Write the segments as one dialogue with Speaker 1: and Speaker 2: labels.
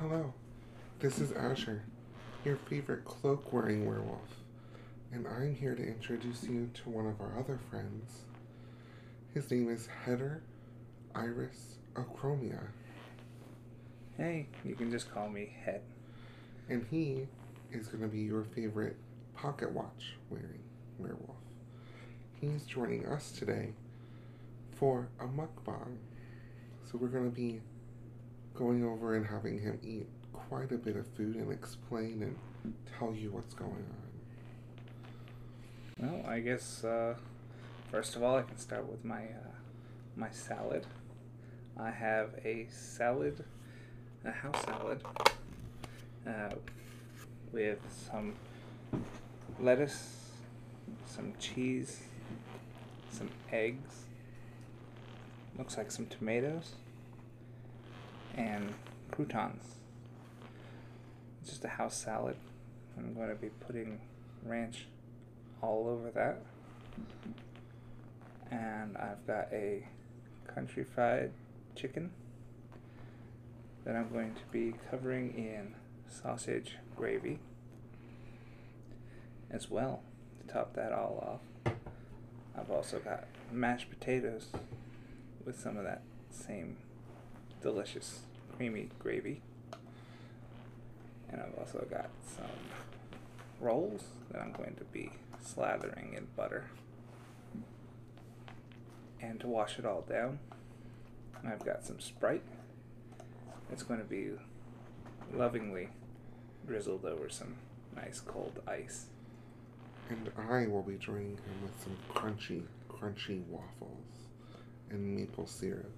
Speaker 1: Hello, this is Asher, your favorite cloak wearing werewolf, and I'm here to introduce you to one of our other friends. His name is Heather Iris Acromia,
Speaker 2: Hey, you can just call me Head.
Speaker 1: and he is going to be your favorite pocket watch wearing werewolf. He's joining us today for a mukbang. So we're going to be going over and having him eat quite a bit of food and explain and tell you what's going on.
Speaker 2: Well, I guess uh, first of all, I can start with my uh, my salad. I have a salad, a house salad, uh, with some lettuce, some cheese, some eggs. Looks like some tomatoes and croutons. It's just a house salad. I'm going to be putting ranch all over that. And I've got a country fried chicken that I'm going to be covering in sausage gravy as well to top that all off. I've also got mashed potatoes with some of that same delicious creamy gravy. And I've also got some rolls that I'm going to be slathering in butter. And to wash it all down, I've got some Sprite. It's going to be lovingly drizzled over some nice cold ice.
Speaker 1: And I will be drinking with some crunchy, crunchy waffles and maple syrup.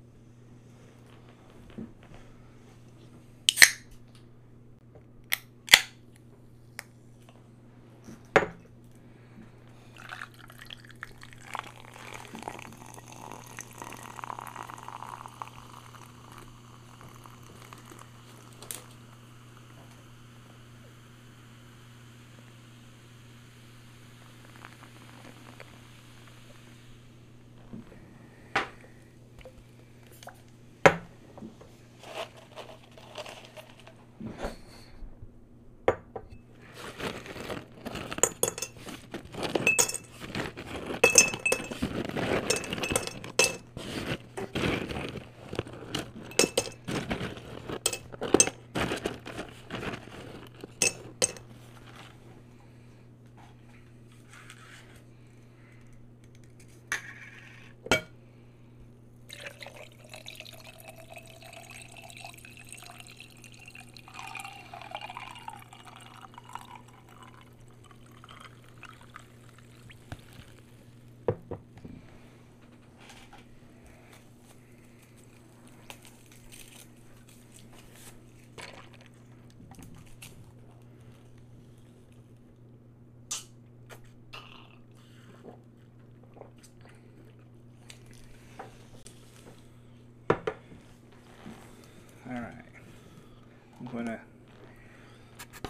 Speaker 2: I'm to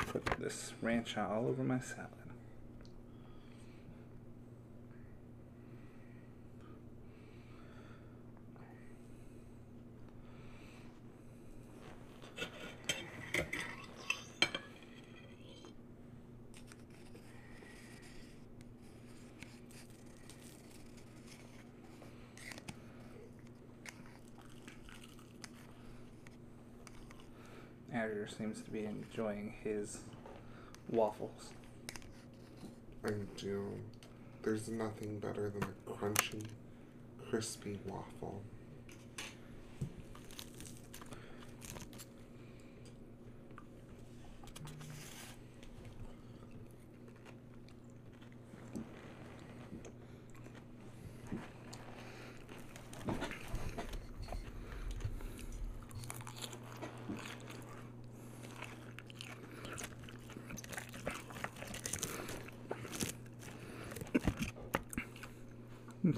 Speaker 2: put this ranch all over my Seems to be enjoying his waffles.
Speaker 1: I do. There's nothing better than a crunchy, crispy waffle.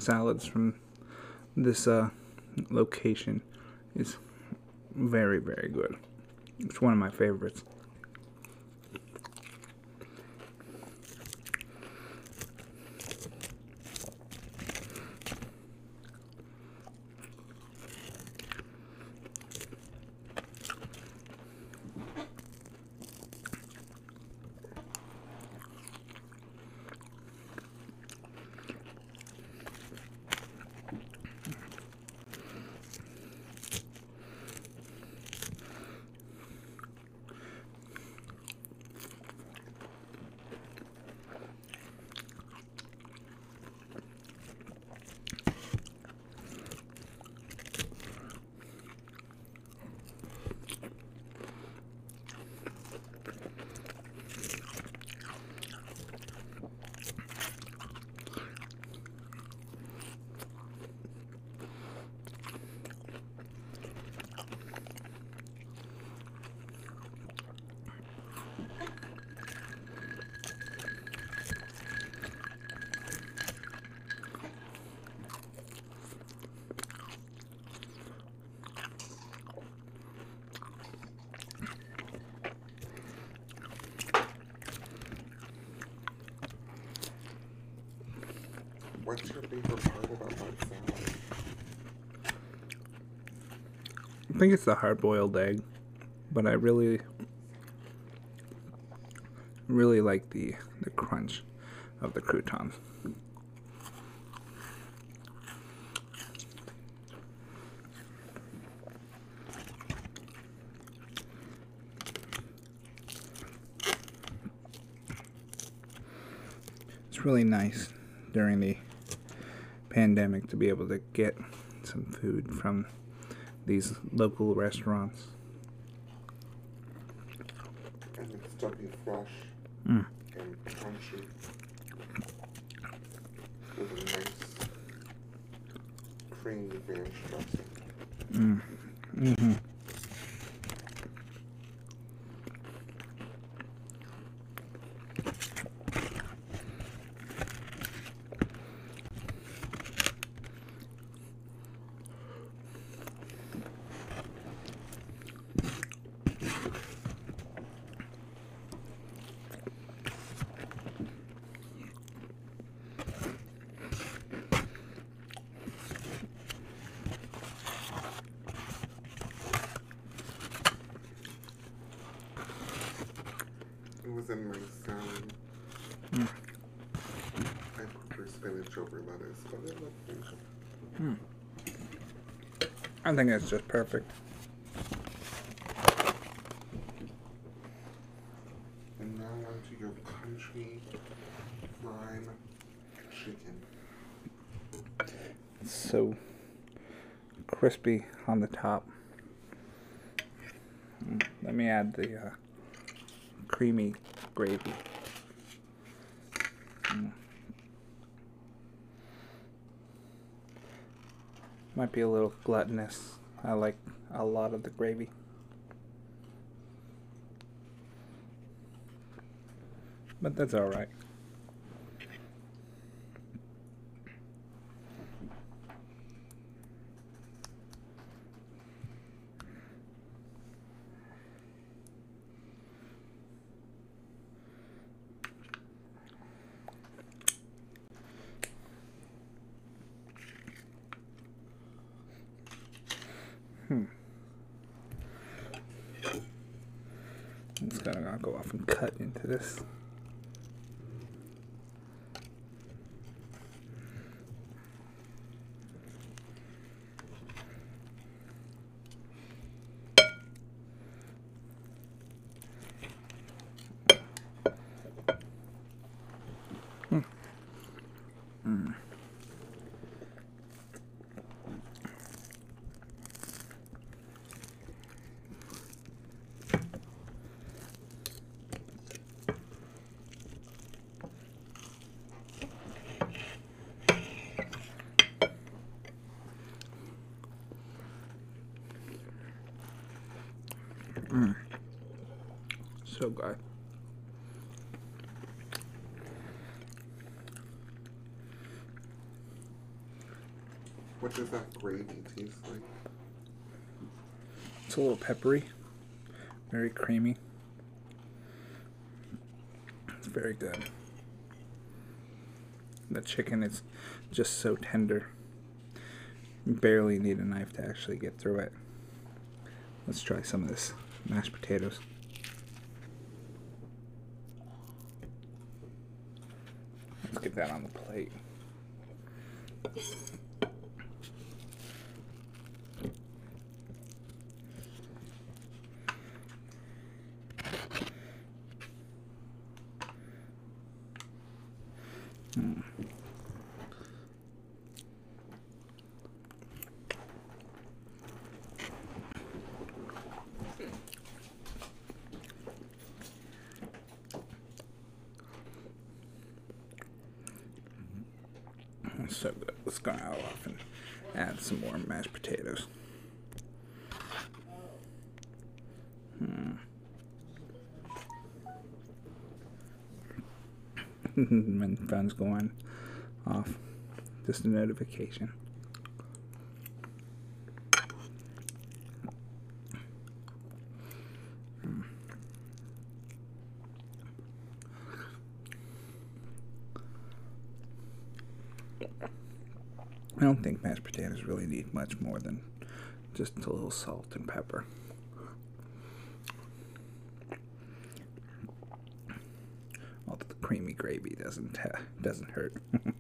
Speaker 2: Salads from this uh, location is very, very good. It's one of my favorites.
Speaker 1: What's your favorite part about my salad?
Speaker 2: I think it's the hard boiled egg, but I really, really like the the crunch of the croutons. It's really nice during the pandemic to be able to get some food from these local restaurants.
Speaker 1: And it's be fresh
Speaker 2: Mm.
Speaker 1: and crunchy. With a nice creamy ranch dressing.
Speaker 2: Mm. hmm
Speaker 1: It was in my salad.
Speaker 2: Mm.
Speaker 1: I prefer spinach over lettuce, but I love spinach.
Speaker 2: I think it's just perfect.
Speaker 1: And now on to your country fried chicken.
Speaker 2: It's so crispy on the top. Mm, Let me add the uh, creamy gravy. Mm. Might be a little gluttonous. I like a lot of the gravy. But that's alright. Hmm. It's gonna go off and cut into this. Hmm. Mm. Mm. So good.
Speaker 1: What does that gravy taste like?
Speaker 2: It's a little peppery, very creamy. It's very good. The chicken is just so tender. You barely need a knife to actually get through it. Let's try some of this mashed potatoes. Let's get that on the plate. So good. Let's go off and add some more mashed potatoes. Hmm. when phone's going off, just a notification. I don't think mashed potatoes really need much more than just a little salt and pepper. Although the creamy gravy doesn't uh, doesn't hurt.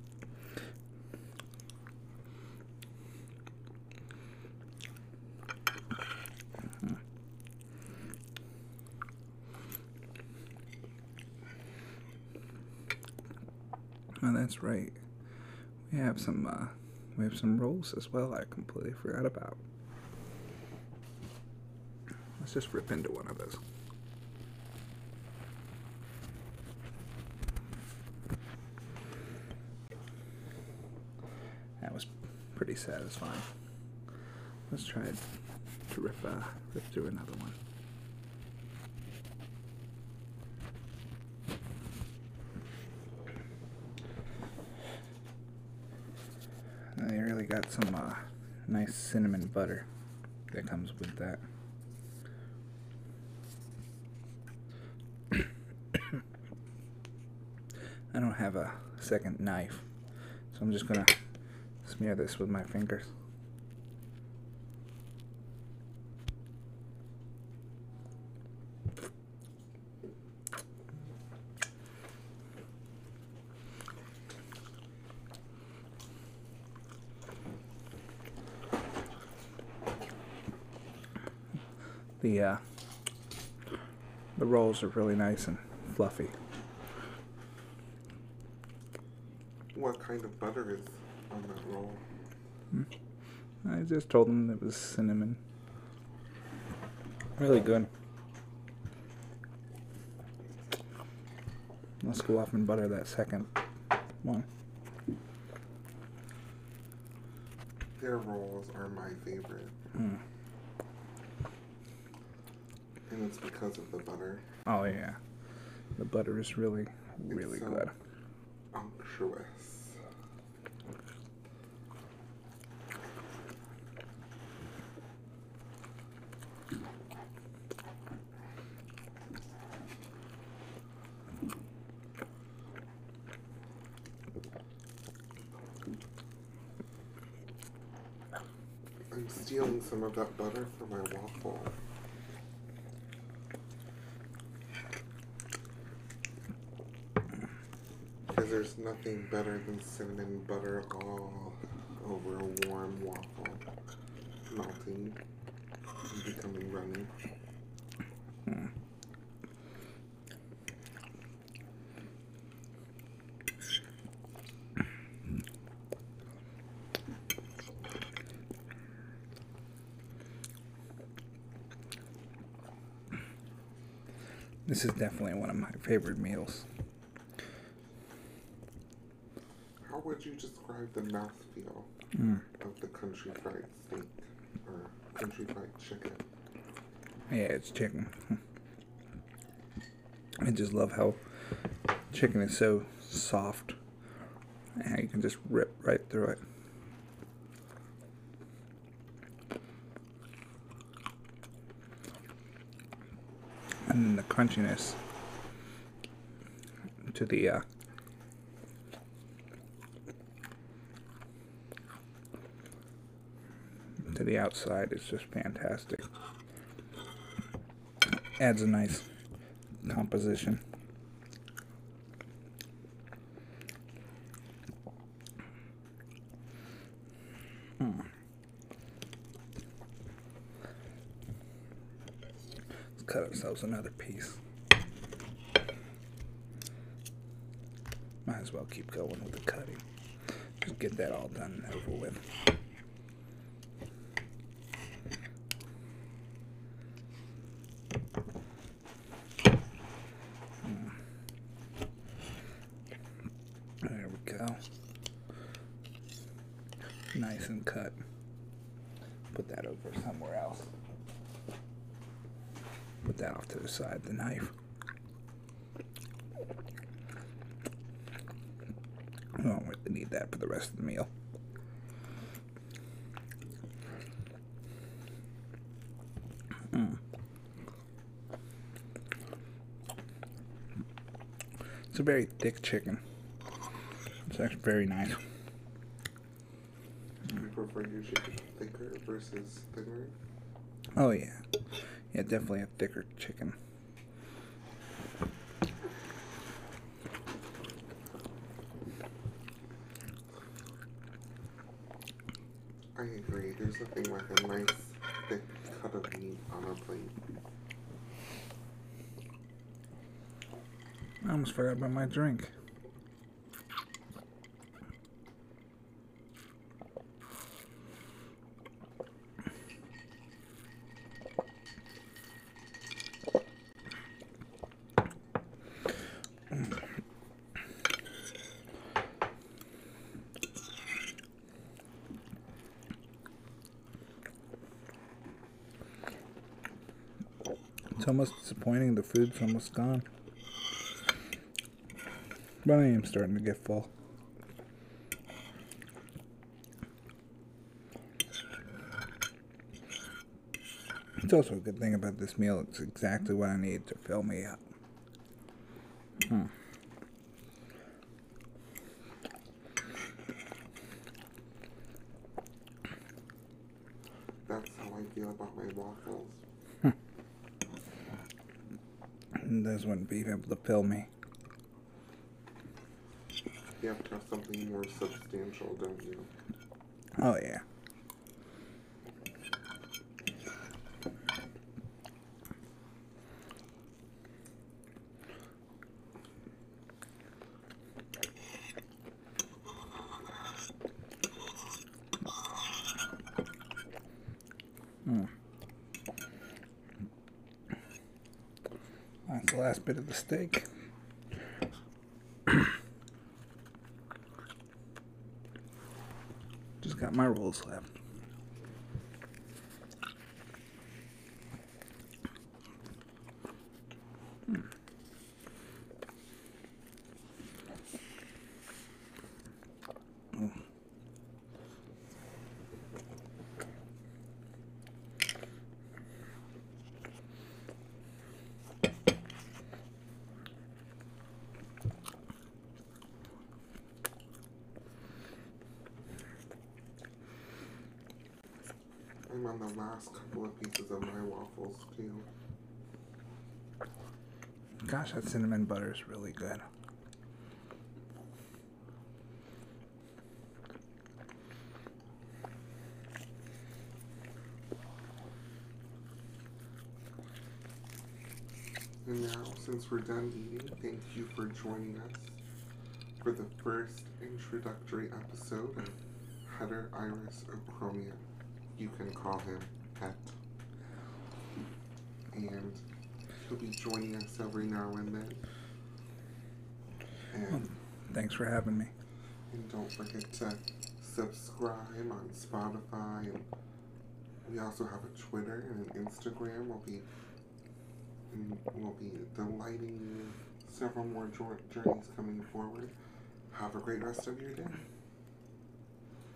Speaker 2: Oh, that's right. Some uh, we have some rolls as well. I completely forgot about. Let's just rip into one of those. That was pretty satisfying. Let's try to rip uh, rip through another one. Really got some uh, nice cinnamon butter that comes with that. I don't have a second knife, so I'm just gonna smear this with my fingers. The uh, the rolls are really nice and fluffy.
Speaker 1: What kind of butter is on that roll?
Speaker 2: I just told them it was cinnamon. Really good. Let's go off and butter that second one.
Speaker 1: Their rolls are my favorite.
Speaker 2: Hmm.
Speaker 1: And it's because of the butter.
Speaker 2: Oh yeah, the butter is really, really it's
Speaker 1: so-
Speaker 2: good.
Speaker 1: Unctuous. I'm stealing some of that butter for my waffle. Because there's nothing better than cinnamon butter all over a warm waffle. Melting and becoming runny.
Speaker 2: This is definitely one of my favorite meals.
Speaker 1: How would you describe the mouthfeel
Speaker 2: Mm.
Speaker 1: of the country fried steak or country fried chicken?
Speaker 2: Yeah, it's chicken. I just love how chicken is so soft. And you can just rip right through it. And then the crunchiness to the uh, to the outside is just fantastic adds a nice composition. Hmm. Let's cut ourselves another piece. Might as well keep going with the cutting. Just get that all done and over with. There we go. Nice and cut. Put that over somewhere else. Put off the knife. I don't really need that for the rest of the meal. Mm. It's a very thick chicken. It's actually very nice.
Speaker 1: Do You prefer your chicken thicker versus thinner?
Speaker 2: Oh yeah, yeah, definitely a thicker chicken.
Speaker 1: I There's like a nice thick cut of meat on a plate.
Speaker 2: I almost forgot about my drink. It's almost disappointing. The food's almost gone. But I am starting to get full. It's also a good thing about this meal. It's exactly what I need to fill me up. Hmm.
Speaker 1: That's how I feel about my waffles.
Speaker 2: This wouldn't be able to fill me.
Speaker 1: You have to have something more substantial, don't you?
Speaker 2: Oh, yeah. Mm. That's the last bit of the steak. Just got my rolls left. Hmm. Mm.
Speaker 1: I'm on the last couple of pieces of my waffles, too.
Speaker 2: Gosh, that cinnamon butter is really good.
Speaker 1: And now, since we're done eating, thank you for joining us for the first introductory episode of Header Iris Ochromia. You can call him Pet. And he'll be joining us every now and then. And,
Speaker 2: Thanks for having me.
Speaker 1: and don't forget to subscribe on Spotify. And we also have a Twitter and an Instagram. We'll be mm, we'll be delighting you several more jour- journeys coming forward. Have a great rest of your day.